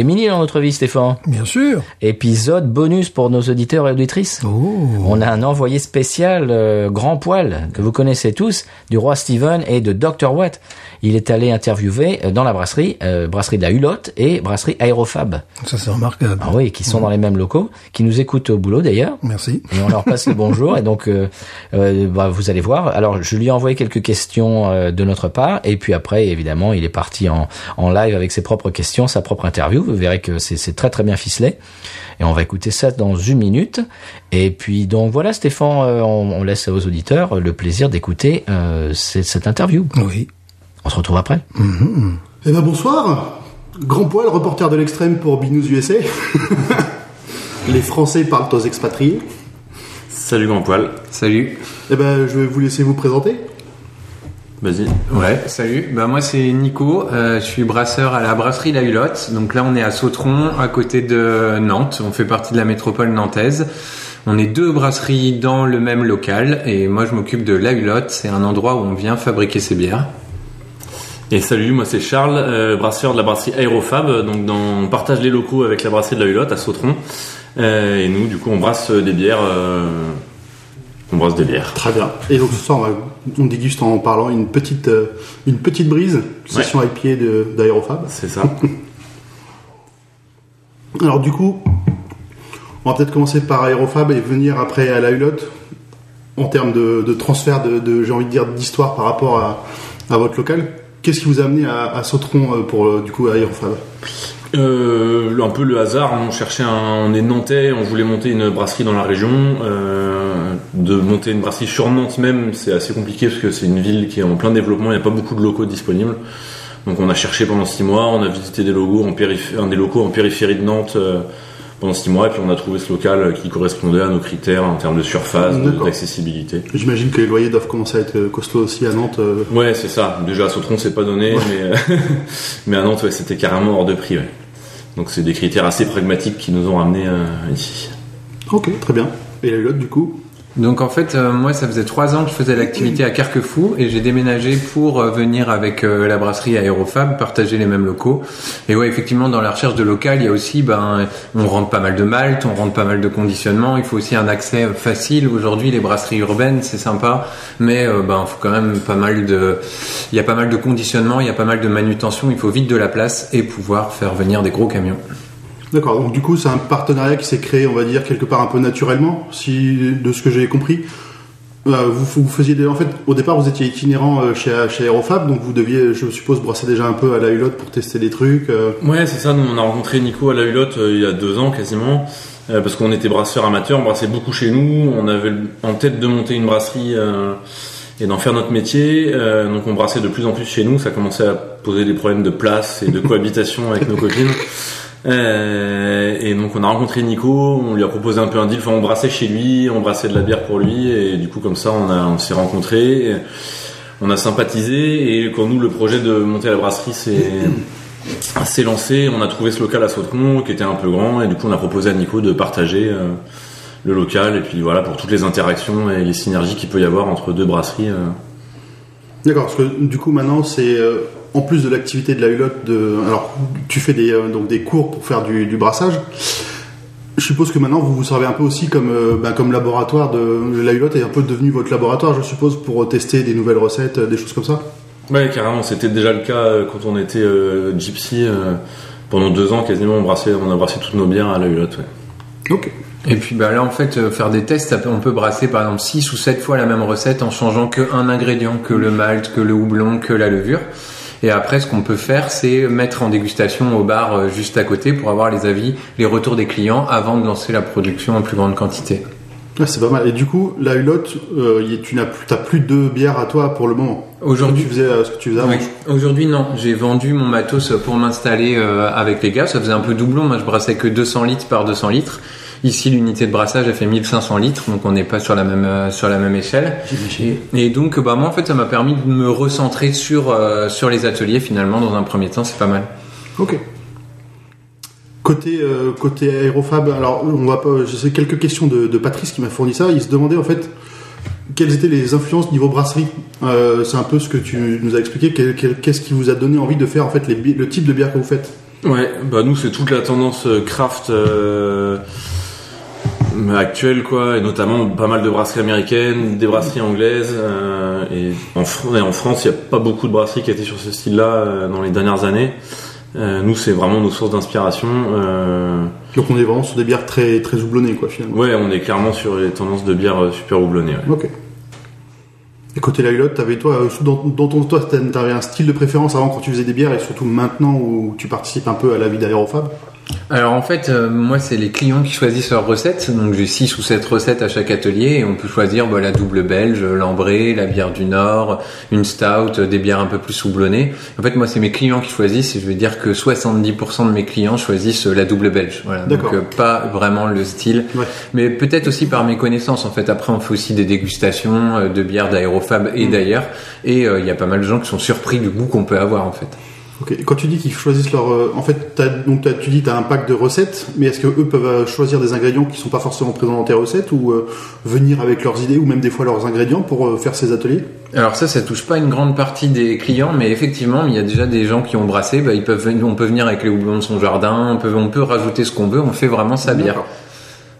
est mini dans notre vie, Stéphane. Bien sûr. Épisode bonus pour nos auditeurs et auditrices. Oh. On a un envoyé spécial euh, grand poil que vous connaissez tous du roi Steven et de Dr Watt. Il est allé interviewer euh, dans la brasserie, euh, brasserie de la Hulotte et brasserie Aérofab. Ça, c'est remarquable. Ah oui, qui sont dans les mêmes locaux, qui nous écoutent au boulot d'ailleurs. Merci. Et on leur passe le bonjour. Et donc, euh, euh, bah, vous allez voir. Alors, je lui ai envoyé quelques questions euh, de notre part. Et puis après, évidemment, il est parti en, en live avec ses propres questions, sa propre interview. Vous verrez que c'est très très bien ficelé. Et on va écouter ça dans une minute. Et puis, donc voilà, Stéphane, euh, on, on laisse aux auditeurs le plaisir d'écouter euh, cette interview. Oui. On se retrouve après. Eh ben bonsoir, Grand Poil, reporter de l'extrême pour Binous USA. Les Français parlent aux expatriés. Salut Grand Poil. Salut. Eh ben je vais vous laisser vous présenter. Vas-y. Ouais, salut. Bah moi c'est Nico, euh, je suis brasseur à la brasserie La Hulotte. Donc là on est à Sautron, à côté de Nantes. On fait partie de la métropole nantaise. On est deux brasseries dans le même local et moi je m'occupe de La Hulotte. C'est un endroit où on vient fabriquer ses bières. Et salut, moi c'est Charles, euh, brasseur de la brasserie Aérofab. Donc dans- on partage les locaux avec la brasserie de la Hulotte à Sautron. Euh, et nous, du coup, on brasse des bières. Euh, on brasse des bières. Très bien. Et donc ce soir on, va- on déguste en parlant une petite, euh, une petite brise, session IPA de- d'Aérofab. C'est ça. Alors du coup, on va peut-être commencer par Aérofab et venir après à la Hulotte en termes de, de transfert de, de- j'ai envie de dire d'histoire par rapport à, à votre local. Qu'est-ce qui vous a amené à, à Sautron euh, pour euh, du coup Aérofab? Euh, un peu le hasard, on cherchait un, on est nantais, on voulait monter une brasserie dans la région. Euh, de monter une brasserie sur Nantes même, c'est assez compliqué parce que c'est une ville qui est en plein développement, il n'y a pas beaucoup de locaux disponibles. Donc on a cherché pendant six mois, on a visité des logos en périph- des locaux en périphérie de Nantes euh, pendant six mois, et puis on a trouvé ce local qui correspondait à nos critères en termes de surface, d'accessibilité. J'imagine que les loyers doivent commencer à être costauds aussi à Nantes. euh. Ouais, c'est ça. Déjà à Sautron, c'est pas donné, mais, mais à Nantes, ouais, c'était carrément hors de prix. ouais. Donc c'est des critères assez pragmatiques qui nous ont ramenés euh, ici. Ok, très bien. Et la Hulotte du coup? Donc en fait, euh, moi, ça faisait trois ans que je faisais l'activité à Carquefou et j'ai déménagé pour euh, venir avec euh, la brasserie Aérofab, partager les mêmes locaux. Et ouais, effectivement, dans la recherche de local, il y a aussi, ben, on rentre pas mal de malt, on rentre pas mal de conditionnement. Il faut aussi un accès facile. Aujourd'hui, les brasseries urbaines, c'est sympa, mais ben, faut quand même pas mal de, il y a pas mal de conditionnement, il y a pas mal de manutention. Il faut vite de la place et pouvoir faire venir des gros camions. D'accord, donc du coup c'est un partenariat qui s'est créé, on va dire, quelque part un peu naturellement, si de ce que j'ai compris. Euh, vous, vous faisiez des- en fait au départ vous étiez itinérant euh, chez, chez Aérofab donc vous deviez je suppose brasser déjà un peu à la Hulotte pour tester des trucs euh. Ouais, c'est ça. Nous, on a rencontré Nico à la Hulotte il y a deux ans quasiment, parce qu'on était brasseurs amateurs, on brassait beaucoup chez nous. On avait en tête de monter une brasserie et d'en faire notre métier. Donc, on brassait de plus en plus chez nous. Ça commençait à poser des problèmes de place et de cohabitation avec nos copines. Euh, et donc, on a rencontré Nico. On lui a proposé un peu un deal. Enfin, on brassait chez lui, on brassait de la bière pour lui, et du coup, comme ça, on s'est rencontrés. On a sympathisé et quand nous le projet de monter la brasserie s'est lancé, on a trouvé ce local à Sautron qui était un peu grand et du coup on a proposé à Nico de partager euh, le local et puis voilà pour toutes les interactions et les synergies qu'il peut y avoir entre deux brasseries. euh. D'accord, parce que du coup maintenant c'est en plus de l'activité de la Hulotte, de, alors tu fais des, euh, donc des cours pour faire du, du brassage. Je suppose que maintenant vous vous servez un peu aussi comme, euh, ben, comme laboratoire de la Hulotte est un peu devenu votre laboratoire, je suppose, pour tester des nouvelles recettes, euh, des choses comme ça. Ouais carrément, c'était déjà le cas euh, quand on était euh, Gypsy. euh, pendant deux ans quasiment on, brassait, on a brassé toutes nos bières à la Hulotte. ouais. Ok. Et puis bah là en fait euh, faire des tests, on peut brasser par exemple 6 ou 7 fois la même recette en changeant que un ingrédient, que le malt, que le houblon, que la levure. Et après ce qu'on peut faire c'est mettre en dégustation au bar euh, juste à côté pour avoir les avis, les retours des clients avant de lancer la production en plus grande quantité. Ouais, c'est pas mal. Et du coup, la Hulotte, euh, tu n'as plus, plus de bière à toi pour le moment. Aujourd'hui Tu faisais euh, ce que tu faisais avant. Oui. Aujourd'hui, non. J'ai vendu mon matos pour m'installer euh, avec les gars. Ça faisait un peu doublon. Moi, je brassais que 200 litres par 200 litres. Ici, l'unité de brassage, elle fait 1500 litres, donc on n'est pas sur la même euh, sur la même échelle. Et, donc, bah moi, en fait, ça m'a permis de me recentrer sur euh, sur les ateliers. Finalement, dans un premier temps, c'est pas mal. Ok. Côté, euh, côté aérofab, alors on va pas, je sais quelques questions de, de Patrice qui m'a fourni ça. Il se demandait en fait quelles étaient les influences niveau brasserie? Euh, C'est un peu ce que tu nous as expliqué. Quel- Qu'est-ce qui vous a donné envie de faire en fait les le type de bière que vous faites? Ouais, bah nous c'est toute la tendance craft euh, actuelle quoi, et notamment pas mal de brasseries américaines, des brasseries anglaises, euh, et en, Fr- et en France il n'y a pas beaucoup de brasseries qui étaient sur ce style-là euh, dans les dernières années. Euh, nous c'est vraiment nos sources d'inspiration. Donc on est vraiment sur des bières très très houblonnées quoi finalement. ouais, on est clairement sur les tendances de bière euh, super houblonnées. ouais. Ok. Et côté la Hulotte, t'avais toi, dans, dans ton toi, t'avais un style de préférence avant quand tu faisais des bières et surtout maintenant où tu participes un peu à la vie d'Aérofab? Alors en fait, euh, moi c'est les clients qui choisissent leurs recettes. Donc j'ai 6 ou 7 recettes à chaque atelier et on peut choisir bah, la double belge, l'ambré, la bière du Nord, une stout, des bières un peu plus houblonnées. En fait, moi c'est mes clients qui choisissent et je vais dire que 70% de mes clients choisissent la double belge. Voilà. Donc euh, pas vraiment le style, Ouais. mais peut-être aussi par mes connaissances. En fait, après on fait aussi des dégustations euh, de bières d'aérofab et Mm. d'ailleurs. Et euh, il y a pas mal de gens qui sont surpris du goût qu'on peut avoir en fait. Quand tu dis qu'ils choisissent leur, euh, en fait, t'as- donc tu dis t'as un pack de recettes, mais est-ce que eux peuvent euh, choisir des ingrédients qui sont pas forcément présents dans tes recettes ou euh, venir avec leurs idées ou même des fois leurs ingrédients pour euh, faire ces ateliers? Alors ça, ça touche pas une grande partie des clients, mais effectivement, il y a déjà des gens qui ont brassé. Bah, ils peuvent, venir- on peut venir avec les houblons de son jardin, on peut, on peut rajouter ce qu'on veut. On fait vraiment sa bière.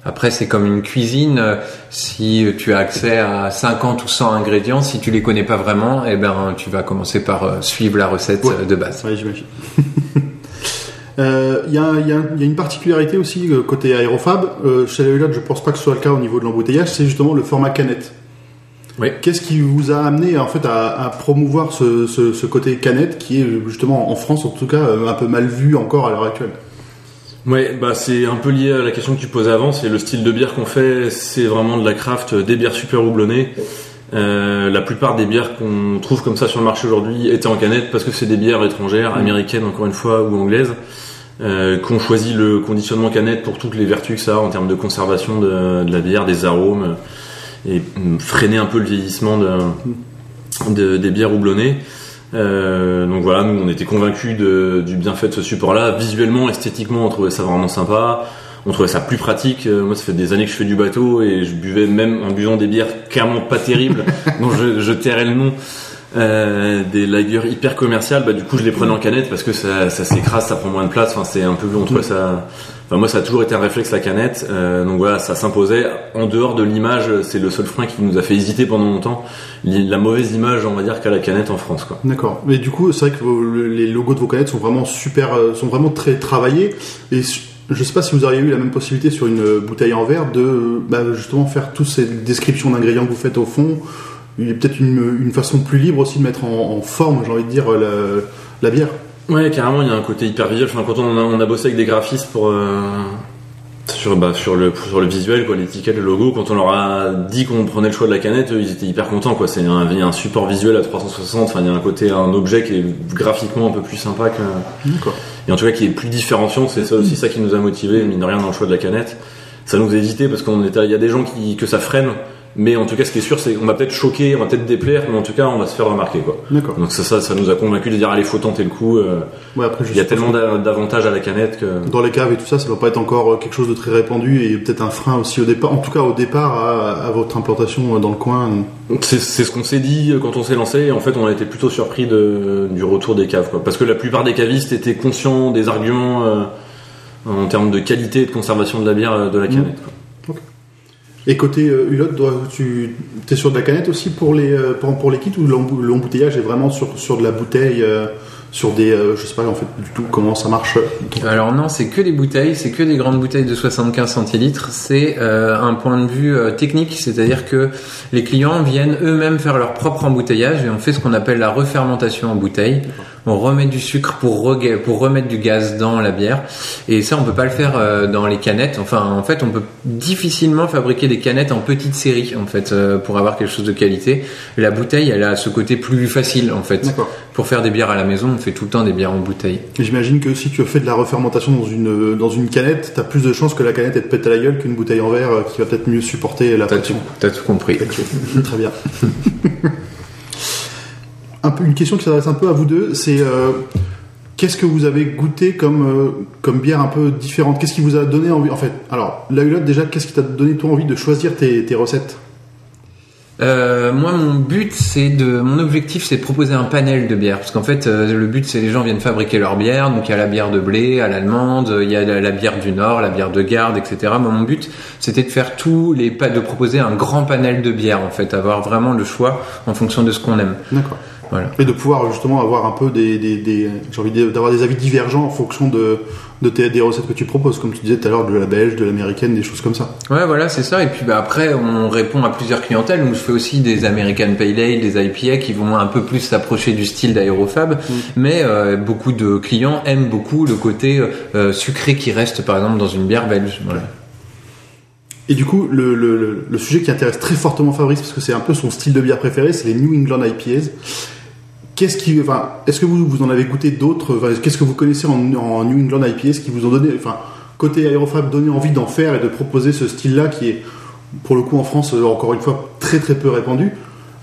Après, c'est comme une cuisine. euh, Si tu as accès à 50 ou 100 ingrédients, si tu les connais pas vraiment, eh ben, tu vas commencer par euh, suivre la recette Ouais. euh, de base. Ouais, j'imagine. Euh, Il y, a, y y une particularité aussi euh, côté aérofab. Euh, chez la Hulotte, je pense pas que ce soit le cas au niveau de l'embouteillage, c'est justement le format canette. Oui. Qu'est-ce qui vous a amené en fait à, à promouvoir ce, ce- ce côté canette qui est justement en France en tout cas un peu mal vu encore à l'heure actuelle? Ouais, bah c'est un peu lié à la question que tu posais avant, c'est le style de bière qu'on fait, c'est vraiment de la craft, euh, des bières super houblonnées. Euh, la plupart des bières qu'on trouve comme ça sur le marché aujourd'hui étaient en canette parce que c'est des bières étrangères, américaines encore une fois ou anglaises, euh, qu'on choisit le conditionnement canette pour toutes les vertus que ça a en termes de conservation de, de la bière, des arômes et mm, freiner un peu le vieillissement de, de- des bières houblonnées. Euh, donc voilà, nous on était convaincus de- du bienfait de ce support-là. Visuellement, esthétiquement, on trouvait ça vraiment sympa. On trouvait ça plus pratique. Euh, moi, ça fait des années que je fais du bateau et je buvais même en buvant des bières clairement pas terribles, dont je, je tairais le nom. Euh, des lagers hyper commerciales, bah du coup je les prenais en canette parce que ça, ça s'écrase, ça prend moins de place. Enfin c'est un peu, on trouvait ça. Enfin moi ça a toujours été un réflexe la canette, Euh, donc voilà ça s'imposait. En dehors de l'image, c'est le seul frein qui nous a fait hésiter pendant longtemps. La mauvaise image, on va dire, qu'a la canette en France quoi. D'accord. Mais du coup, c'est vrai que vos- le- les logos de vos canettes sont vraiment super, euh, sont vraiment très travaillés. Et je sais pas si vous auriez eu la même possibilité sur une bouteille en verre de bah, justement faire toutes ces descriptions d'ingrédients que vous faites au fond. Il y a peut-être une, une façon plus libre aussi de mettre en, en forme, j'ai envie de dire, la, la bière. Ouais, carrément, il y a un côté hyper visuel. Enfin, quand on a, on a bossé avec des graphistes pour euh, sur bah, sur le sur le visuel, quoi, l'étiquette, le logo, quand on leur a dit qu'on prenait le choix de la canette, eux, ils étaient hyper contents, quoi. C'est un, il y a un support visuel à 360. Enfin, il y a un côté, un objet qui est graphiquement un peu plus sympa que et en tout cas qui est plus différenciant. C'est ça aussi ça qui nous a motivé, mine de rien, dans le choix de la canette. Ça nous a hésité parce qu'on était, il y a des gens qui que ça freine. Mais en tout cas, ce qui est sûr, c'est qu'on va peut-être choquer, on va peut-être déplaire, mais en tout cas, on va se faire remarquer, quoi. D'accord. Donc ça, ça, ça nous a convaincu de dire allez, faut tenter le coup. euh, Ouais, après, je il y a tellement que d'avantages à la canette que. dans les caves et tout ça, ça doit pas être encore euh, quelque chose de très répandu et peut-être un frein aussi au départ, en tout cas au départ à, à votre implantation euh, dans le coin. C'est ce qu'on s'est dit quand on s'est lancé. Et en fait, on a été plutôt surpris de, du retour des caves, quoi. Parce que la plupart des cavistes étaient conscients des arguments euh, en termes de qualité et de conservation de la bière de la canette. quoi. Et côté euh, tu es sur de la canette aussi pour les euh, pour, pour les kits ou l'embou- l'embouteillage est vraiment sur, sur de la bouteille, euh, sur des euh, je sais pas en fait du tout comment ça marche. Alors non, c'est que des bouteilles, c'est que des grandes bouteilles de 75 centilitres. C'est un point de vue technique, c'est-à-dire que les clients viennent eux-mêmes faire leur propre embouteillage et on fait ce qu'on appelle la refermentation en bouteille. On remet du sucre pour, pour remettre du gaz dans la bière et ça on peut pas le faire euh, dans les canettes. Enfin en fait on peut difficilement fabriquer des canettes en petite série en fait euh, pour avoir quelque chose de qualité. La bouteille elle a ce côté plus facile en fait. Pour faire des bières à la maison on fait tout le temps des bières en bouteille. J'imagine que si tu fais de la refermentation dans une dans une canette, t'as plus de chances que la canette elle te pète à la gueule qu'une bouteille en verre euh, qui va peut-être mieux supporter la pression. t'as tout compris. Très bien. un peu, une question qui s'adresse un peu à vous deux, c'est euh, qu'est-ce que vous avez goûté comme, euh, comme bière un peu différente? Qu'est-ce qui vous a donné envie En fait, alors, la Hulotte, déjà, qu'est-ce qui t'a donné toi envie de choisir tes, tes recettes? Euh, moi, mon but, c'est de, mon objectif, c'est de proposer un panel de bières, parce qu'en fait, euh, le but, c'est les gens viennent fabriquer leur bière. Donc, il y a la bière de blé, à l'allemande, il y a la, la bière du Nord, la bière de garde, etc. Moi, mon but, c'était de faire tous les pas, de proposer un grand panel de bières, en fait, avoir vraiment le choix en fonction de ce qu'on aime. D'accord. Voilà. Et de pouvoir justement avoir un peu des, des, des j'ai envie d'avoir des avis divergents en fonction de, de tes, des recettes que tu proposes, comme tu disais tout à l'heure, de la belge, de l'américaine, des choses comme ça. Ouais, voilà, c'est ça. Et puis bah, après, on répond à plusieurs clientèles. Donc, je fais aussi des American Pale Ale, des IPA qui vont un peu plus s'approcher du style d'Aérofab. Mais euh, beaucoup de clients aiment beaucoup le côté euh, sucré qui reste, par exemple, dans une bière belge. Voilà. Et du coup, le, le sujet qui intéresse très fortement Fabrice, parce que c'est un peu son style de bière préféré, c'est les New England IPAs. Qu'est-ce qui, enfin, est-ce que vous, vous en avez goûté d'autres Qu'est-ce que vous connaissez en, en New England IPAs qui vous ont donné, enfin, côté Aérofab, donné envie d'en faire et de proposer ce style-là qui est, pour le coup, en France, euh, encore une fois, très très peu répandu.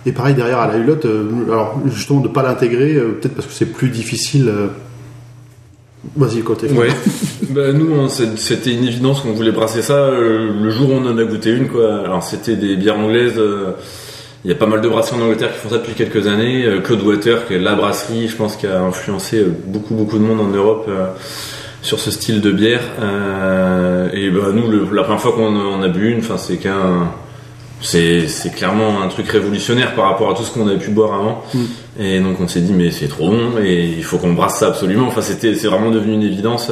Et pareil derrière à la Hulotte, euh, alors justement de pas l'intégrer, euh, peut-être parce que c'est plus difficile. Vas-y, côté. Ouais. bah, nous, c'était une évidence qu'on voulait brasser ça le jour où on en a goûté une, quoi. Alors, c'était des bières anglaises. Il y a pas mal de brasseries en Angleterre qui font ça depuis quelques années. Euh, Cloudwater, qui est la brasserie, je pense, qui a influencé euh, beaucoup, beaucoup de monde en Europe euh, sur ce style de bière. Euh, et bah, nous, le- la première fois qu'on en a bu une, c'est qu'un. C'est, clairement un truc révolutionnaire par rapport à tout ce qu'on avait pu boire avant. Et donc on s'est dit mais c'est trop bon et il faut qu'on brasse ça absolument. Enfin c'était c'est vraiment devenu une évidence.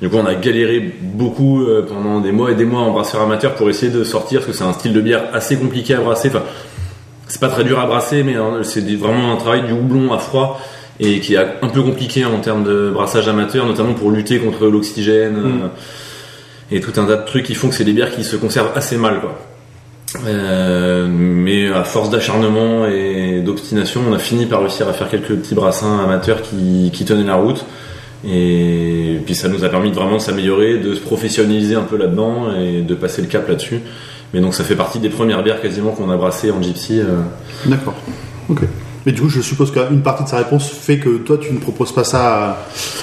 Du coup on a galéré beaucoup pendant des mois et des mois en brasseur amateur pour essayer de sortir parce que c'est un style de bière assez compliqué à brasser. Enfin c'est pas très dur à brasser mais euh, c'est vraiment un travail du houblon à froid et qui est un peu compliqué en termes de brassage amateur, notamment pour lutter contre l'oxygène euh, et tout un tas de trucs qui font que c'est des bières qui se conservent assez mal quoi. Euh, mais à force d'acharnement et d'obstination, on a fini par réussir à faire quelques petits brassins amateurs qui, qui tenaient la route. Et puis ça nous a permis de vraiment s'améliorer, de se professionnaliser un peu là-dedans et de passer le cap là-dessus. Mais donc ça fait partie des premières bières quasiment qu'on a brassées en gypsy. euh. D'accord. Ok. Mais du coup, je suppose qu'une partie de sa réponse fait que toi, tu ne proposes pas ça.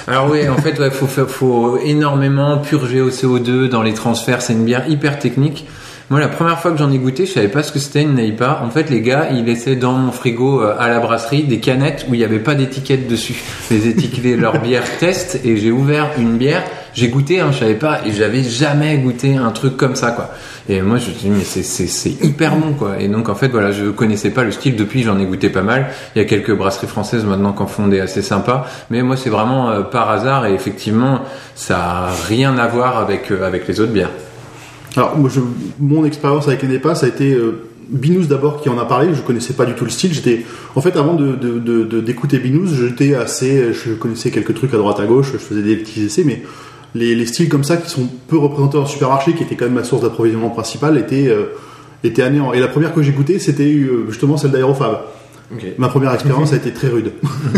À... Alors oui, en fait, il faut, énormément purger au CO2 dans les transferts. C'est une bière hyper technique. Moi, la première fois que j'en ai goûté, je savais pas ce que c'était une NAIPA. En fait, les gars, ils laissaient dans mon frigo euh, à la brasserie des canettes où il n'y avait pas d'étiquette dessus. Les étiquetaient leur bière test et j'ai ouvert une bière. J'ai goûté, hein, je savais pas, et j'avais jamais goûté un truc comme ça, quoi. Et moi, je me suis dit, mais c'est, hyper bon, quoi. Et donc, en fait, voilà, je connaissais pas le style. Depuis, j'en ai goûté pas mal. Il y a quelques brasseries françaises maintenant qui en font des assez sympas. Mais moi, c'est vraiment euh, par hasard et effectivement, ça a rien à voir avec, euh, avec les autres bières. Alors, moi, mon expérience avec les NEPA, ça a été euh, Binous d'abord qui en a parlé. Je connaissais pas du tout le style. J'étais, en fait, avant d'écouter Binous, j'étais assez, je connaissais quelques trucs à droite à gauche. Je faisais des petits essais, mais les, les styles comme ça qui sont peu représentés en supermarché, qui était quand même ma source d'approvisionnement principale, étaient, euh, étaient néant. Et la première que j'ai goûtée, c'était euh, justement celle d'Aérofab. Ma première expérience a été très rude.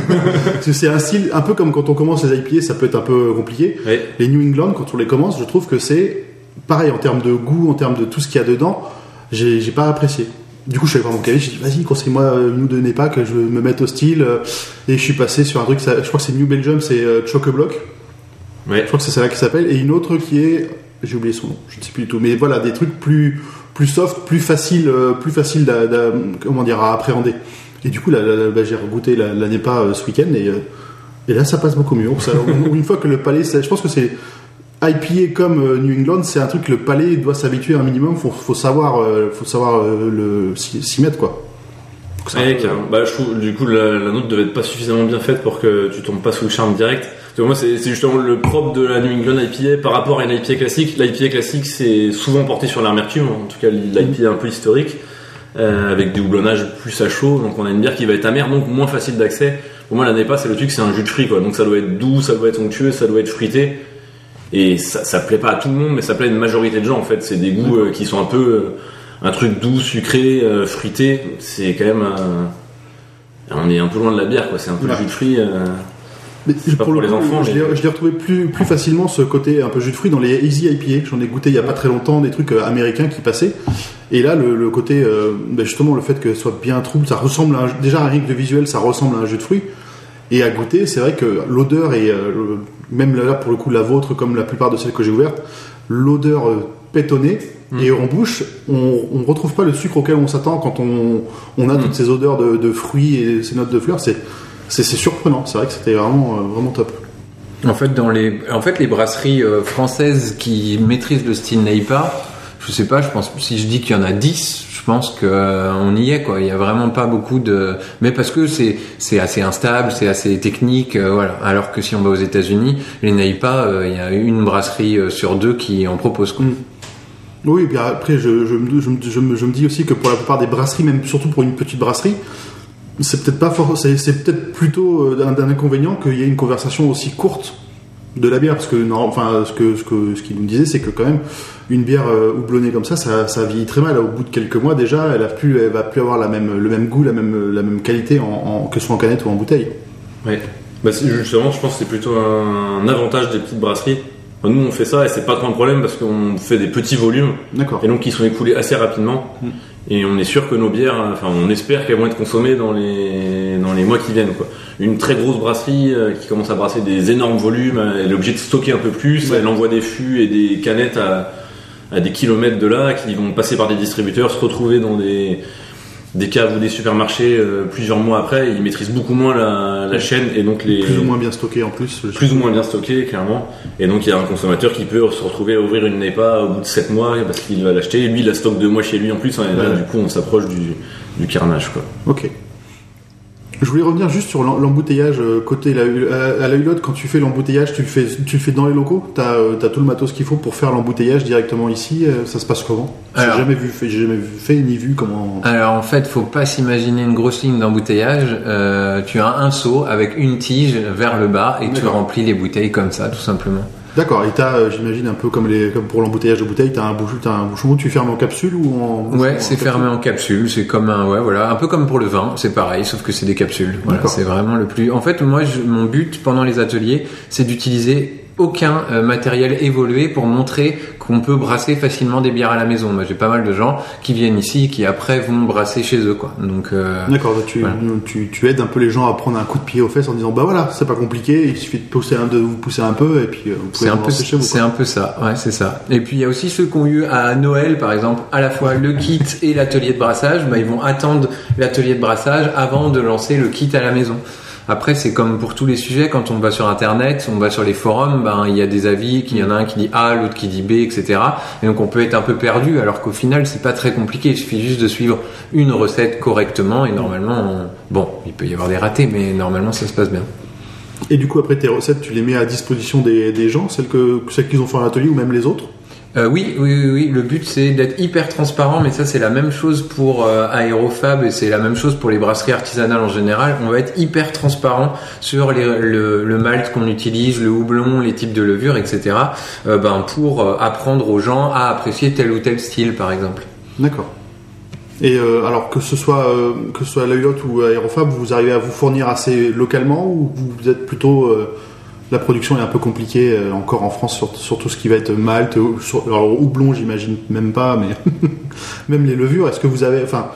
C'est un style, un peu comme quand on commence les IPA, ça peut être un peu compliqué. Les New England, quand on les commence, je trouve que c'est pareil en termes de goût, en termes de tout ce qu'il y a dedans, j'ai pas apprécié. Du coup, je suis allé voir mon cahier, j'ai dit vas-y, conseille-moi euh, une ou deux NEPA que je me mette au style. euh, Et je suis passé sur un truc, je crois que c'est New Belgium, c'est Choc-a-Block. Ouais. Je crois que c'est celle-là qui s'appelle. Et une autre qui est, j'ai oublié son nom, je ne sais plus du tout. Mais voilà, des trucs plus, plus soft, plus facile, euh, plus facile comment dire, à appréhender. Et du coup, là, là, là, bah, j'ai goûté la, la NEPA euh, ce week-end et, euh, et là, ça passe beaucoup mieux. Ça- une fois que le palais, ça- je pense que c'est IPA comme euh, New England, c'est un truc que le palais doit s'habituer un minimum. Faut, faut savoir, faut savoir le s'y mettre quoi. Ouais, carrément. Bah, je trouve, du coup, la, la note devait être pas suffisamment bien faite pour que tu tombes pas sous le charme direct. Moi, c'est justement le propre de la New England IPA par rapport à une IPA classique. L'IPA classique, c'est souvent porté sur l'amertume, en tout cas l'IPA un peu historique, euh, avec des houblonnages plus à chaud. Donc on a une bière qui va être amère, donc moins facile d'accès. Pour moi, la NEPA, c'est le truc, c'est un jus de fruits, quoi. Donc ça doit être doux, ça doit être onctueux, ça doit être fruité. Et ça, ça plaît pas à tout le monde, mais ça plaît à une majorité de gens, en fait. C'est des goûts euh, qui sont un peu euh, un truc doux, sucré, fruité. C'est quand même on est un peu loin de la bière, quoi. C'est un peu Ouais. le jus de fruits. Mais pour, pour le les coup, enfants, je mais- l'ai je l'ai retrouvé plus, plus facilement ce côté un peu jus de fruits dans les Easy IPA. J'en ai goûté il y a pas très longtemps des trucs euh, américains qui passaient. Et là, le, le côté, euh, ben justement, le fait que ce soit bien trouble, ça ressemble à un, déjà un rythme de visuel, ça ressemble à un jus de fruits. Et à goûter, c'est vrai que l'odeur et euh, le- même là pour le coup la vôtre comme la plupart de celles que j'ai ouvertes, l'odeur euh, pétonnée. Mm. Et en bouche, on, on retrouve pas le sucre auquel on s'attend quand on, on a Mm. toutes ces odeurs de, de fruits et ces notes de fleurs. C'est, c'est, surprenant. C'est vrai que c'était vraiment, euh, vraiment top. En fait, dans les, en fait, les brasseries euh, françaises qui maîtrisent le style Neipa, je sais pas, je pense, si je dis qu'il y en a 10, je pense que euh, y est, quoi. Il y a vraiment pas beaucoup de, mais parce que c'est, c'est assez instable, c'est assez technique, euh, voilà. Alors que si on va aux États-Unis, les Neipa, euh, il y a une brasserie sur deux qui en propose, quoi. Oui, et puis après, je, je me dis aussi que pour la plupart des brasseries, même surtout pour une petite brasserie, c'est peut-être pas c'est, peut-être plutôt euh, d'un, d'un inconvénient qu'il y ait une conversation aussi courte de la bière, parce que non, enfin, ce que ce que ce qu'il nous disait, c'est que quand même une bière euh, houblonnée comme ça, ça, ça vieillit très mal. Au bout de quelques mois, déjà, elle a plus, elle va plus avoir la même le même goût, la même la même qualité, en, en- que ce soit en canette ou en bouteille. Ouais. Bah, justement, je pense que c'est plutôt un avantage des petites brasseries. Enfin, nous, on fait ça et c'est pas trop un problème parce qu'on fait des petits volumes D'accord. et donc qui sont écoulés assez rapidement. Et on est sûr que nos bières, enfin, on espère qu'elles vont être consommées dans les dans les mois qui viennent. Quoi. Une très grosse brasserie euh, qui commence à brasser des énormes volumes, euh, elle est obligée de stocker un peu plus. Ouais. Elle envoie des fûts et des canettes à, à des kilomètres de là qui vont passer par des distributeurs, se retrouver dans des des caves ou des supermarchés euh, plusieurs mois après. Ils maîtrisent beaucoup moins la, la chaîne et donc les Plus ou moins bien stocké en plus. plus ou moins bien stocké, clairement. Et donc, il y a un consommateur qui peut se retrouver à ouvrir une NEPA au bout de 7 mois parce qu'il va l'acheter. Lui, il la stocke deux mois chez lui en plus. Et là, Ouais. du coup, on s'approche du, du carnage, quoi. Ok. Je voulais revenir juste sur l'em- l'embouteillage euh, côté la, à à la hulotte. Quand tu fais l'embouteillage, tu le fais, tu le fais dans les locaux? T'as euh, as tout le matos qu'il faut pour faire l'embouteillage directement ici. euh, Ça se passe comment? J'ai jamais vu, j'ai jamais vu fait ni vu comment. Alors en fait, faut pas s'imaginer une grosse ligne d'embouteillage. Euh, tu as un seau avec une tige vers le bas et tu remplis les bouteilles comme ça, tout simplement. D'accord. Et t'as, euh, j'imagine un peu comme les, comme pour l'embouteillage de bouteilles, t'as un bouchon, t'as un bouchon. Tu fermes en capsule ou en Ouais, c'est fermé en capsule. C'est comme un, ouais, voilà, un peu comme pour le vin. C'est pareil, sauf que c'est des capsules. Voilà, c'est vraiment le plus. En fait, moi, je- mon but pendant les ateliers, c'est d'utiliser aucun euh, matériel évolué pour montrer qu'on peut brasser facilement des bières à la maison. Moi, j'ai pas mal de gens qui viennent ici, qui après vont brasser chez eux, quoi. Donc, euh, D'accord, tu, Voilà. tu, tu aides un peu les gens à prendre un coup de pied aux fesses en disant bah voilà, c'est pas compliqué, il suffit de pousser un, de vous pousser un peu et puis euh, vous pouvez un peu, chez vous. c'est un peu ça, ouais, c'est ça. Et puis il y a aussi ceux qui ont eu à Noël, par exemple, à la fois le kit et l'atelier de brassage. Bah, ils vont attendre l'atelier de brassage avant de lancer le kit à la maison. Après, c'est comme pour tous les sujets, quand on va sur Internet, on va sur les forums, ben il y a des avis, qu'il y en a un qui dit A, l'autre qui dit B, etc. Et donc on peut être un peu perdu, alors qu'au final, c'est pas très compliqué. Il suffit juste de suivre une recette correctement et normalement, on- bon, il peut y avoir des ratés, mais normalement ça se passe bien. Et du coup, après tes recettes, tu les mets à disposition des, gens, celles que celles qu'ils ont fait en atelier ou même les autres? Euh, oui, oui, oui. Le but c'est d'être hyper transparent, mais ça c'est la même chose pour euh, Aérofab et c'est la même chose pour les brasseries artisanales en général. On va être hyper transparent sur le, malt qu'on utilise, le houblon, les types de levure, etc. euh, ben, pour euh, apprendre aux gens à apprécier tel ou tel style, par exemple. D'accord. Et alors que ce soit euh, que ce soit ou à Aérofab, vous arrivez à vous fournir assez localement ou vous êtes plutôt la production est un peu compliquée euh, encore en France sur, sur tout ce qui va être malt, ou- sur, alors houblon j'imagine même pas, mais même les levures. Est-ce que vous avez, enfin,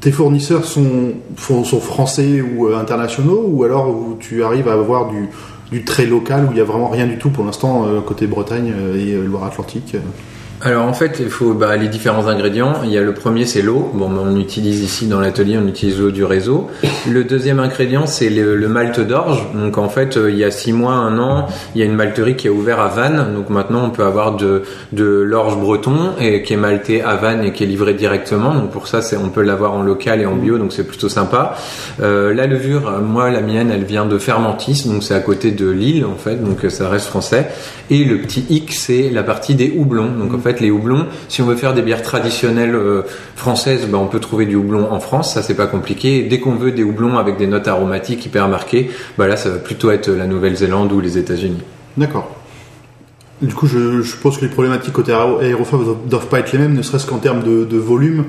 tes fournisseurs sont français ou euh, internationaux ou alors tu arrives à avoir du du très local où il y a vraiment rien du tout pour l'instant euh, côté Bretagne et Loire-Atlantique. Alors en fait, il faut bah, les différents ingrédients. Il y a le premier, c'est l'eau. Bon, bah, on utilise ici dans l'atelier, on utilise l'eau du réseau. Le deuxième ingrédient, c'est le, le malt d'orge. Donc en fait, euh, il y a six mois, un an, il y a une malterie qui a ouvert à Vannes. Donc maintenant, on peut avoir de, de l'orge breton et qui est malté à Vannes et qui est livré directement. Donc pour ça, on peut l'avoir en local et en bio, donc c'est plutôt sympa. Euh, la levure, moi, la mienne, elle vient de Fermentis, donc c'est à côté de Lille en fait, donc ça reste français. Et le petit hic, c'est la partie des houblons. Donc en fait, les houblons, si on veut faire des bières traditionnelles euh, françaises, ben, on peut trouver du houblon en France, ça c'est pas compliqué. Dès qu'on veut des houblons avec des notes aromatiques hyper marquées, bah là ça va plutôt être la Nouvelle-Zélande ou les États-Unis. D'accord. Du coup, je, suppose que les problématiques côté aéro- aérophobe doivent, pas être les mêmes, ne serait-ce qu'en termes de volume.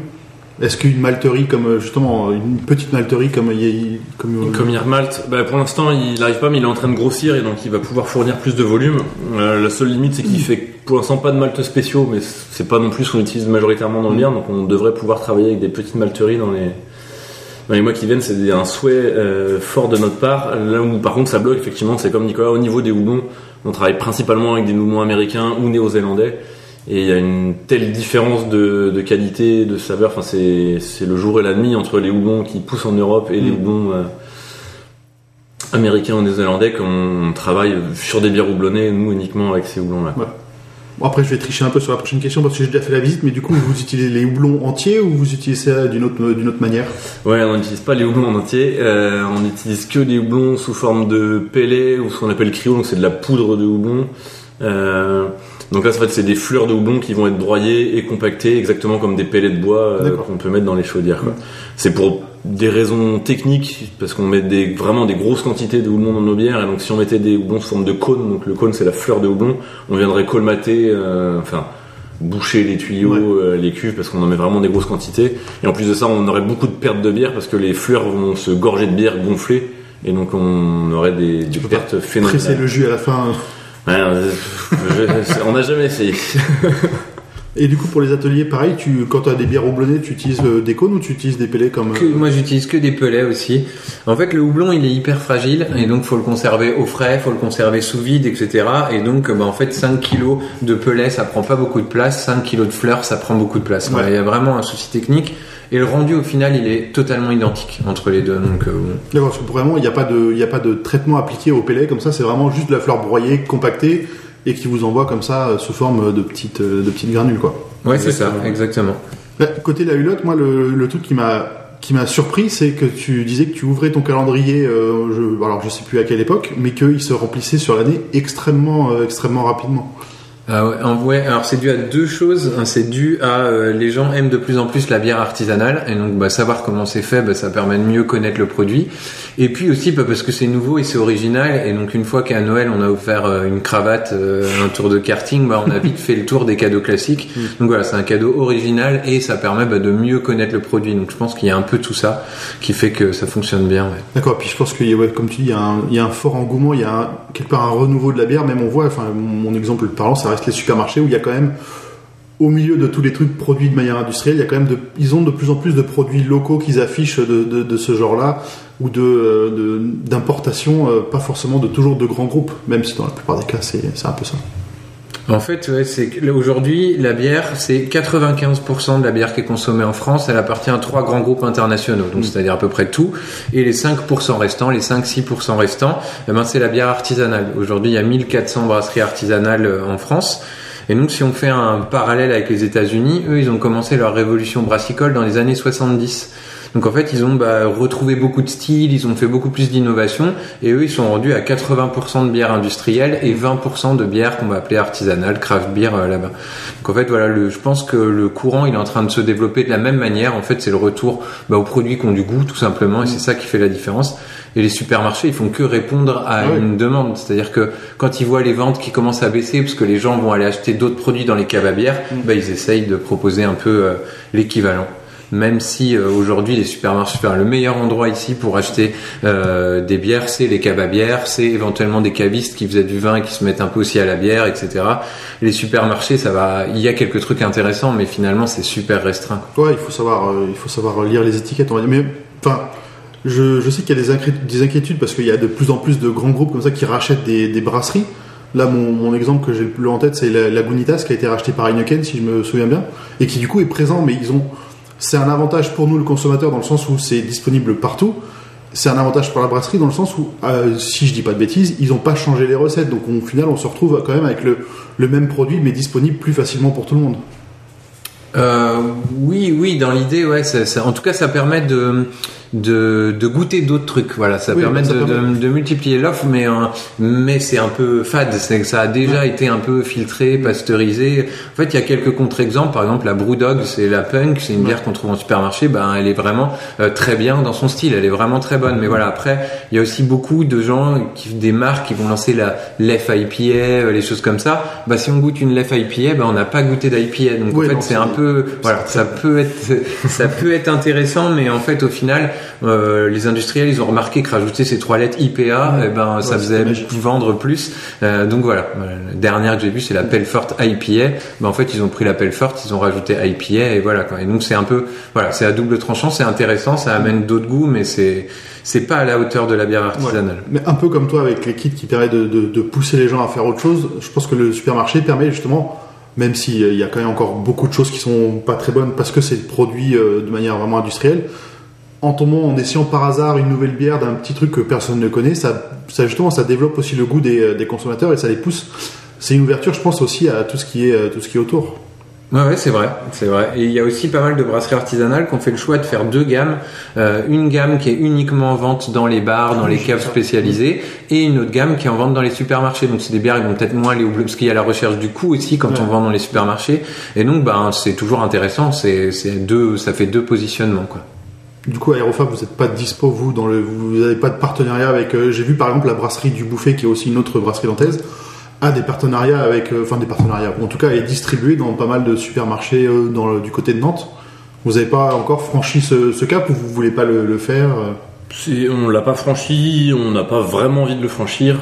Est-ce qu'une malterie comme euh, justement une petite malterie comme il comme, euh, Comme Irmalt, bah, pour l'instant il n'arrive pas, mais il est en train de grossir et donc il va pouvoir fournir plus de volume. Euh, la seule limite, c'est qu'il fait pour l'instant pas de malt spéciaux, mais c'est pas non plus ce qu'on utilise majoritairement dans le bière, donc on devrait pouvoir travailler avec des petites malteries dans les dans les mois qui viennent, c'est un souhait euh, fort de notre part. Là où par contre ça bloque, effectivement, c'est comme Nicolas, au niveau des houblons, on travaille principalement avec des houblons américains ou néo-zélandais. Et il y a une telle différence de, de qualité, de saveur, enfin c'est, c'est le jour et la nuit entre les houblons qui poussent en Europe et les Mm. houblons euh, américains ou néo-zélandais qu'on travaille sur des bières houblonnées, nous uniquement avec ces houblons-là. Bon, après, je vais tricher un peu sur la prochaine question parce que j'ai déjà fait la visite, mais du coup, vous utilisez les houblons entiers ou vous utilisez ça d'une autre, d'une autre manière? Ouais, on n'utilise pas les houblons en entier, euh, on utilise que des houblons sous forme de pellets ou ce qu'on appelle cryo, donc c'est de la poudre de houblon. Euh, donc là, en fait, c'est des fleurs de houblon qui vont être broyées et compactées exactement comme des pellets de bois euh, qu'on peut mettre dans les chaudières. quoi. C'est pour des raisons techniques, parce qu'on met des, vraiment des grosses quantités de houblon dans nos bières, et donc si on mettait des houblons sous forme de cône, donc le cône c'est la fleur de houblon, on viendrait colmater, euh, enfin boucher les tuyaux, Ouais. euh, les cuves, parce qu'on en met vraiment des grosses quantités. Et en plus de ça, on aurait beaucoup de pertes de bière, parce que les fleurs vont se gorger de bière gonflée, et donc on aurait des, des pertes Presser phénoménales. le jus à la fin. Ouais, euh, je- on n'a jamais essayé. Et du coup, pour les ateliers, pareil, tu, quand tu as des bières houblonnées, tu utilises euh, des cônes ou tu utilises des pellets comme. Que- moi j'utilise que des pellets aussi. En fait le houblon il est hyper fragile et donc faut le conserver au frais, faut le conserver sous vide, etc. Et donc bah, en fait 5 kilos de pellets ça prend pas beaucoup de place, 5 kilos de fleurs ça prend beaucoup de place. Ouais. Il y a vraiment un souci technique et le rendu au final il est totalement identique entre les deux. Donc euh, bon. D'accord, parce que vraiment, il n'y a, pas de- y a pas de traitement appliqué au pellet comme ça, c'est vraiment juste de la fleur broyée, compactée, et qui vous envoie comme ça euh, sous forme de petites, euh, de petites granules, quoi. ouais c'est ça, Exactement. exactement. Bah, Côté la hulotte, moi, le, le truc qui m'a qui m'a surpris, c'est que tu disais que tu ouvrais ton calendrier, euh, je, alors je sais plus à quelle époque, mais qu'il se remplissait sur l'année extrêmement, euh, extrêmement rapidement. Ah ouais, en vrai, alors c'est dû à deux choses. hein. C'est dû à euh, les gens aiment de plus en plus la bière artisanale et donc bah, savoir comment c'est fait, bah, ça permet de mieux connaître le produit. Et puis aussi bah, parce que c'est nouveau et c'est original et donc une fois qu'à Noël on a offert euh, une cravate, euh, un tour de karting, bah, on a vite fait le tour des cadeaux classiques. Donc voilà, c'est un cadeau original et ça permet bah, de mieux connaître le produit. Donc je pense qu'il y a un peu tout ça qui fait que ça fonctionne bien. Ouais. D'accord, puis je pense qu'il y a, ouais, comme tu dis, il y, a un, il y a un fort engouement, il y a un- quelque part un renouveau de la bière, même on voit, enfin mon exemple parlant, ça les supermarchés où il y a quand même, au milieu de tous les trucs produits de manière industrielle, il y a quand même ils ont de plus en plus de produits locaux qu'ils affichent de, ce genre-là, ou de, euh, d'importation, euh, pas forcément de toujours de grands groupes, même si dans la plupart des cas c'est un peu ça. En fait, ouais, c'est aujourd'hui la bière, c'est 95% de la bière qui est consommée en France, elle appartient à trois grands groupes internationaux, donc c'est-à-dire à peu près tout. Et les 5% restants, les 5-6% restants, eh ben, c'est la bière artisanale. Aujourd'hui, il y a 1400 brasseries artisanales euh, en France. Et donc, si on fait un parallèle avec les États-Unis, eux, ils ont commencé leur révolution brassicole dans les années 70. Donc en fait, ils ont bah, retrouvé beaucoup de styles, ils ont fait beaucoup plus d'innovation, et eux, ils sont rendus à 80% de bière industrielle et 20% de bière qu'on va appeler artisanale, craft beer euh, là-bas. Donc en fait, voilà, le, je pense que le courant, il est en train de se développer de la même manière. En fait, c'est le retour bah, aux produits qui ont du goût, tout simplement, et c'est ça qui fait la différence. Et les supermarchés, ils font que répondre à Ouais. une demande. C'est-à-dire que quand ils voient les ventes qui commencent à baisser, parce que les gens vont aller acheter d'autres produits dans les caves à bière, bah, ils essayent de proposer un peu euh, l'équivalent. Même si euh, aujourd'hui les supermarchés, enfin, le meilleur endroit ici pour acheter euh, des bières, c'est les caves à c'est éventuellement des cavistes qui faisaient du vin et qui se mettent un peu aussi à la bière, etc. Les supermarchés, il y a quelques trucs intéressants, mais finalement c'est super restreint. Ouais, il faut savoir, euh, lire les étiquettes. Mais enfin, je, sais qu'il y a des, inquiétudes, des inquiétudes parce qu'il y a de plus en plus de grands groupes comme ça qui rachètent des, brasseries. Là, mon, exemple que j'ai le plus en tête, c'est la, Lagunitas qui a été racheté par Heineken, si je me souviens bien, et qui du coup est présent, mais ils ont, c'est un avantage pour nous le consommateur dans le sens où c'est disponible partout. C'est un avantage pour la brasserie dans le sens où, euh, si je dis pas de bêtises, ils n'ont pas changé les recettes, donc au final, on se retrouve quand même avec le, même produit, mais disponible plus facilement pour tout le monde. Euh, oui, oui, dans l'idée, ouais. en tout cas, ça permet de de, de goûter d'autres trucs. Voilà, ça Oui, permet, ça de, permet. De, de multiplier l'offre, mais euh, mais c'est un peu fade. C'est que ça a déjà été un peu filtré, pasteurisé. En fait, il y a quelques contre-exemples. Par exemple, la Brewdog, c'est la Punk, c'est une bière qu'on trouve en supermarché. Ben, elle est vraiment euh, très bien dans son style. Elle est vraiment très bonne. Mais voilà, après, il y a aussi beaucoup de gens qui des marques qui vont lancer la l'EF IPA, euh, les choses comme ça. Bah, si on goûte une LEF IPA, ben on n'a pas goûté d'IPA. Donc Oui, en fait, c'est- un peu voilà, ça peut être ça peut être intéressant, mais en fait, au final, euh, les industriels, ils ont remarqué que rajouter ces trois lettres IPA, eh ben, ça faisait vendre plus. Euh, donc voilà, Euh, la dernière que j'ai vue, c'est la Pelfort IPA. Ben, en fait, ils ont pris la Pelfort, ils ont rajouté IPA et voilà. Quoi. Et donc c'est un peu, voilà, c'est à double tranchant, c'est intéressant, ça amène d'autres goûts, mais c'est c'est pas à la hauteur de la bière Ouais. artisanale. Mais un peu comme toi avec les kits qui permettent de, de- de pousser les gens à faire autre chose, je pense que le supermarché permet justement, même s'il y a quand même encore beaucoup de choses qui sont pas très bonnes parce que c'est produit euh, de manière vraiment industrielle, en tombant, en essayant par hasard une nouvelle bière d'un petit truc que personne ne connaît, ça, ça justement, ça développe aussi le goût des, euh, des consommateurs et ça les pousse. C'est une ouverture, je pense aussi à tout ce qui est, euh, tout ce qui est autour. Ouais, ouais, c'est vrai, c'est vrai. Et il y a aussi pas mal de brasseries artisanales qui ont fait le choix de faire deux gammes. Euh, une gamme qui est uniquement en vente dans les bars, dans les caves spécialisées, et une autre gamme qui est en vente dans les supermarchés. Donc c'est des bières qui vont peut-être moins aller au bleu, parce qu'il y a la recherche du coût aussi quand on vend dans les supermarchés. Et donc, ben, c'est toujours intéressant. C'est, c'est deux, ça fait deux positionnements, quoi. Du coup, Aérofab, vous n'êtes pas dispo, vous, vous n'avez pas de partenariat avec. euh, J'ai vu par exemple la brasserie du Bouffet, qui est aussi une autre brasserie nantaise, a des partenariats avec, euh, enfin des partenariats. En tout cas, est distribuée dans pas mal de supermarchés euh, du côté de Nantes. Vous n'avez pas encore franchi ce, cap ou vous voulez pas le, le faire On l'a pas franchi, on n'a pas vraiment envie de le franchir.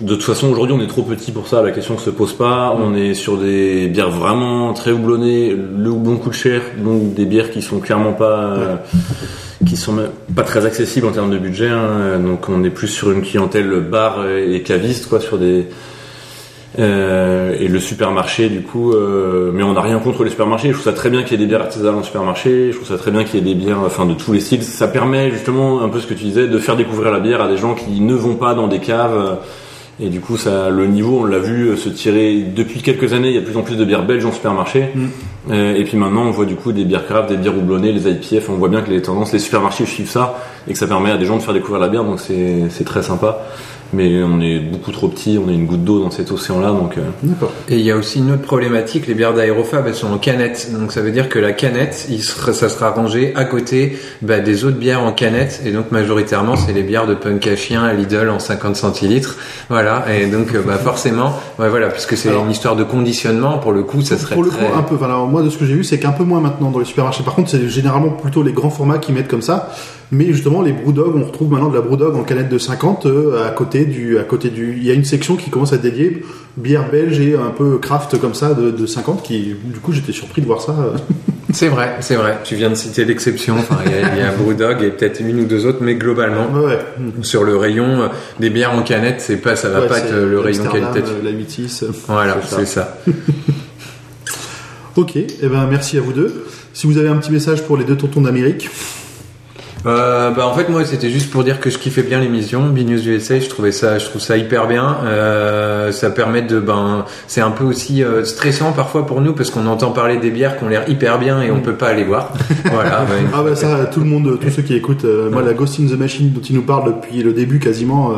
De toute façon, aujourd'hui, on est trop petit pour ça. La question ne se pose pas. On est sur des bières vraiment très houblonnées. Le houblon coûte cher, donc des bières qui sont clairement pas, euh, qui sont pas très accessibles en termes de budget. hein. Donc, on est plus sur une clientèle bar et caviste, quoi, sur des euh, et le supermarché, du coup, euh, mais on n'a rien contre les supermarchés. Je trouve ça très bien qu'il y ait des bières artisanales en supermarché. Je trouve ça très bien qu'il y ait des bières, enfin, de tous les styles. Ça permet justement un peu ce que tu disais, de faire découvrir la bière à des gens qui ne vont pas dans des caves. Et du coup, ça, le niveau, on l'a vu se tirer depuis quelques années. Il y a de plus en plus de bières belges en supermarché. Euh, et puis maintenant, on voit du coup des bières craft, des bières houblonnées, les IPF. On voit bien que les tendances, les supermarchés suivent ça et que ça permet à des gens de faire découvrir la bière. Donc c'est c'est très sympa. Mais on est beaucoup trop petit. On est une goutte d'eau dans cet océan-là. Donc euh, D'accord. Et il y a aussi une autre problématique, les bières d'Aérofab, elles sont en canette. Donc ça veut dire que la canette, il sera- ça sera rangé à côté bah, des autres bières en canette. Et donc majoritairement, c'est les bières de punk à chien à Lidl en 50 centilitres. Voilà. Et donc euh, bah, forcément, ouais, voilà, puisque c'est une histoire de conditionnement, pour le coup, ça serait Pour le très... coup, un peu. Enfin, alors, moi, de ce que j'ai vu, c'est qu'un peu moins maintenant dans les supermarchés. Par contre, c'est généralement plutôt les grands formats qui mettent comme ça. Mais justement, les Brewdog, on retrouve maintenant de la Brewdog en canette de 50 euh, à côté du, à côté du. Il y a une section qui commence à dédiée bière belge et un peu craft comme ça de, de 50. Qui, du coup, j'étais surpris de voir ça. C'est vrai, c'est vrai. Tu viens de citer l'exception. Enfin, il y a, il y a Brewdog et peut-être une ou deux autres, mais globalement, Ouais, ouais. sur le rayon euh, des bières en canette, c'est pas, ça va Ouais, pas être euh, le rayon qualitatif. La 8-6. Voilà, c'est ça. c'est ça. Ok, et ben merci à vous deux. Si vous avez un petit message pour les deux tontons d'Amérique. Euh, bah en fait moi c'était juste pour dire que je kiffais bien l'émission B-News USA je trouvais ça je trouve ça hyper bien. Euh, ça permet de ben c'est un peu aussi euh, stressant parfois pour nous parce qu'on entend parler des bières qui ont l'air hyper bien et on peut pas aller voir. Voilà bah, Ah bah ça, tout le monde, tous ceux qui écoutent, euh, moi la Ghost in the Machine dont il nous parle depuis le début quasiment, euh,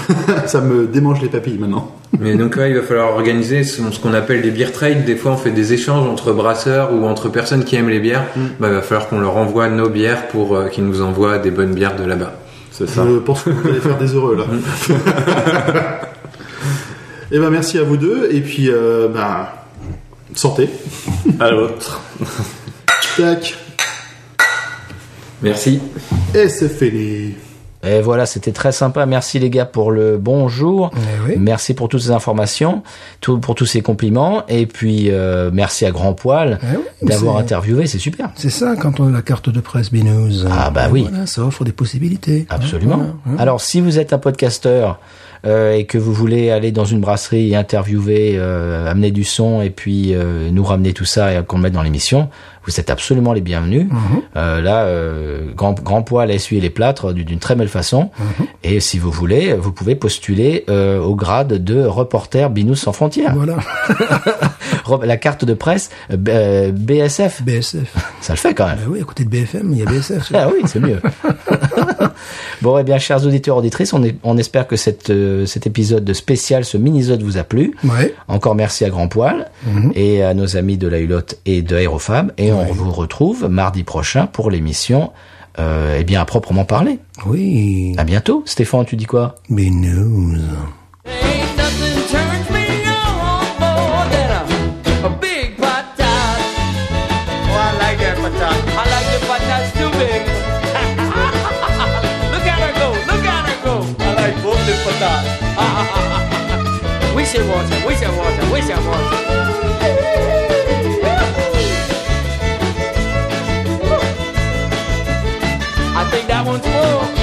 ça me démange les papilles maintenant. Mais donc ouais, il va falloir organiser ce, ce qu'on appelle des beer trades. Des fois, on fait des échanges entre brasseurs ou entre personnes qui aiment les bières. Bah, il va falloir qu'on leur envoie nos bières pour euh, qu'ils nous envoient des bonnes bières de là-bas. c'est ça. Je pense que vous allez faire des heureux là. Et ben merci à vous deux et puis euh, ben santé. À l'autre. Tac. Merci. Et c'est fini. Et voilà, c'était très sympa. Merci les gars pour le bonjour. Eh oui. Merci pour toutes ces informations, tout, pour tous ces compliments. Et puis, euh, merci à Grand Poil Eh oui, d'avoir interviewé. C'est super. C'est ça, quand on a la carte de presse Binous. Ah, bah oui. Voilà, ça offre des possibilités. Absolument. Voilà, hein. Alors, si vous êtes un podcasteur euh, et que vous voulez aller dans une brasserie et interviewer, euh, amener du son et puis euh, nous ramener tout ça et qu'on le mette dans l'émission, vous êtes absolument les bienvenus. Euh, là, euh, grand, grand poil a essuyé les plâtres d'une très belle façon. Et si vous voulez, vous pouvez postuler euh, au grade de reporter Binous sans frontières. Voilà, La carte de presse BSF, BSF. ça le fait quand même. Bah oui, à côté de BFM, il y a BSF. Ah oui, c'est mieux. bon, eh bien, chers auditeurs, auditrices, on, est- on espère que cette, euh, cet épisode de spécial, ce mini-zode vous a plu. Ouais. Encore merci à Grand Poil et à nos amis de la Hulotte et de Aérofab. Et on vous retrouve mardi prochain pour l'émission euh, eh bien, à proprement parler. Oui. À bientôt. Stéphane, tu dis quoi? Mais news. We should watch it, we should watch it, we should watch it. that one's full.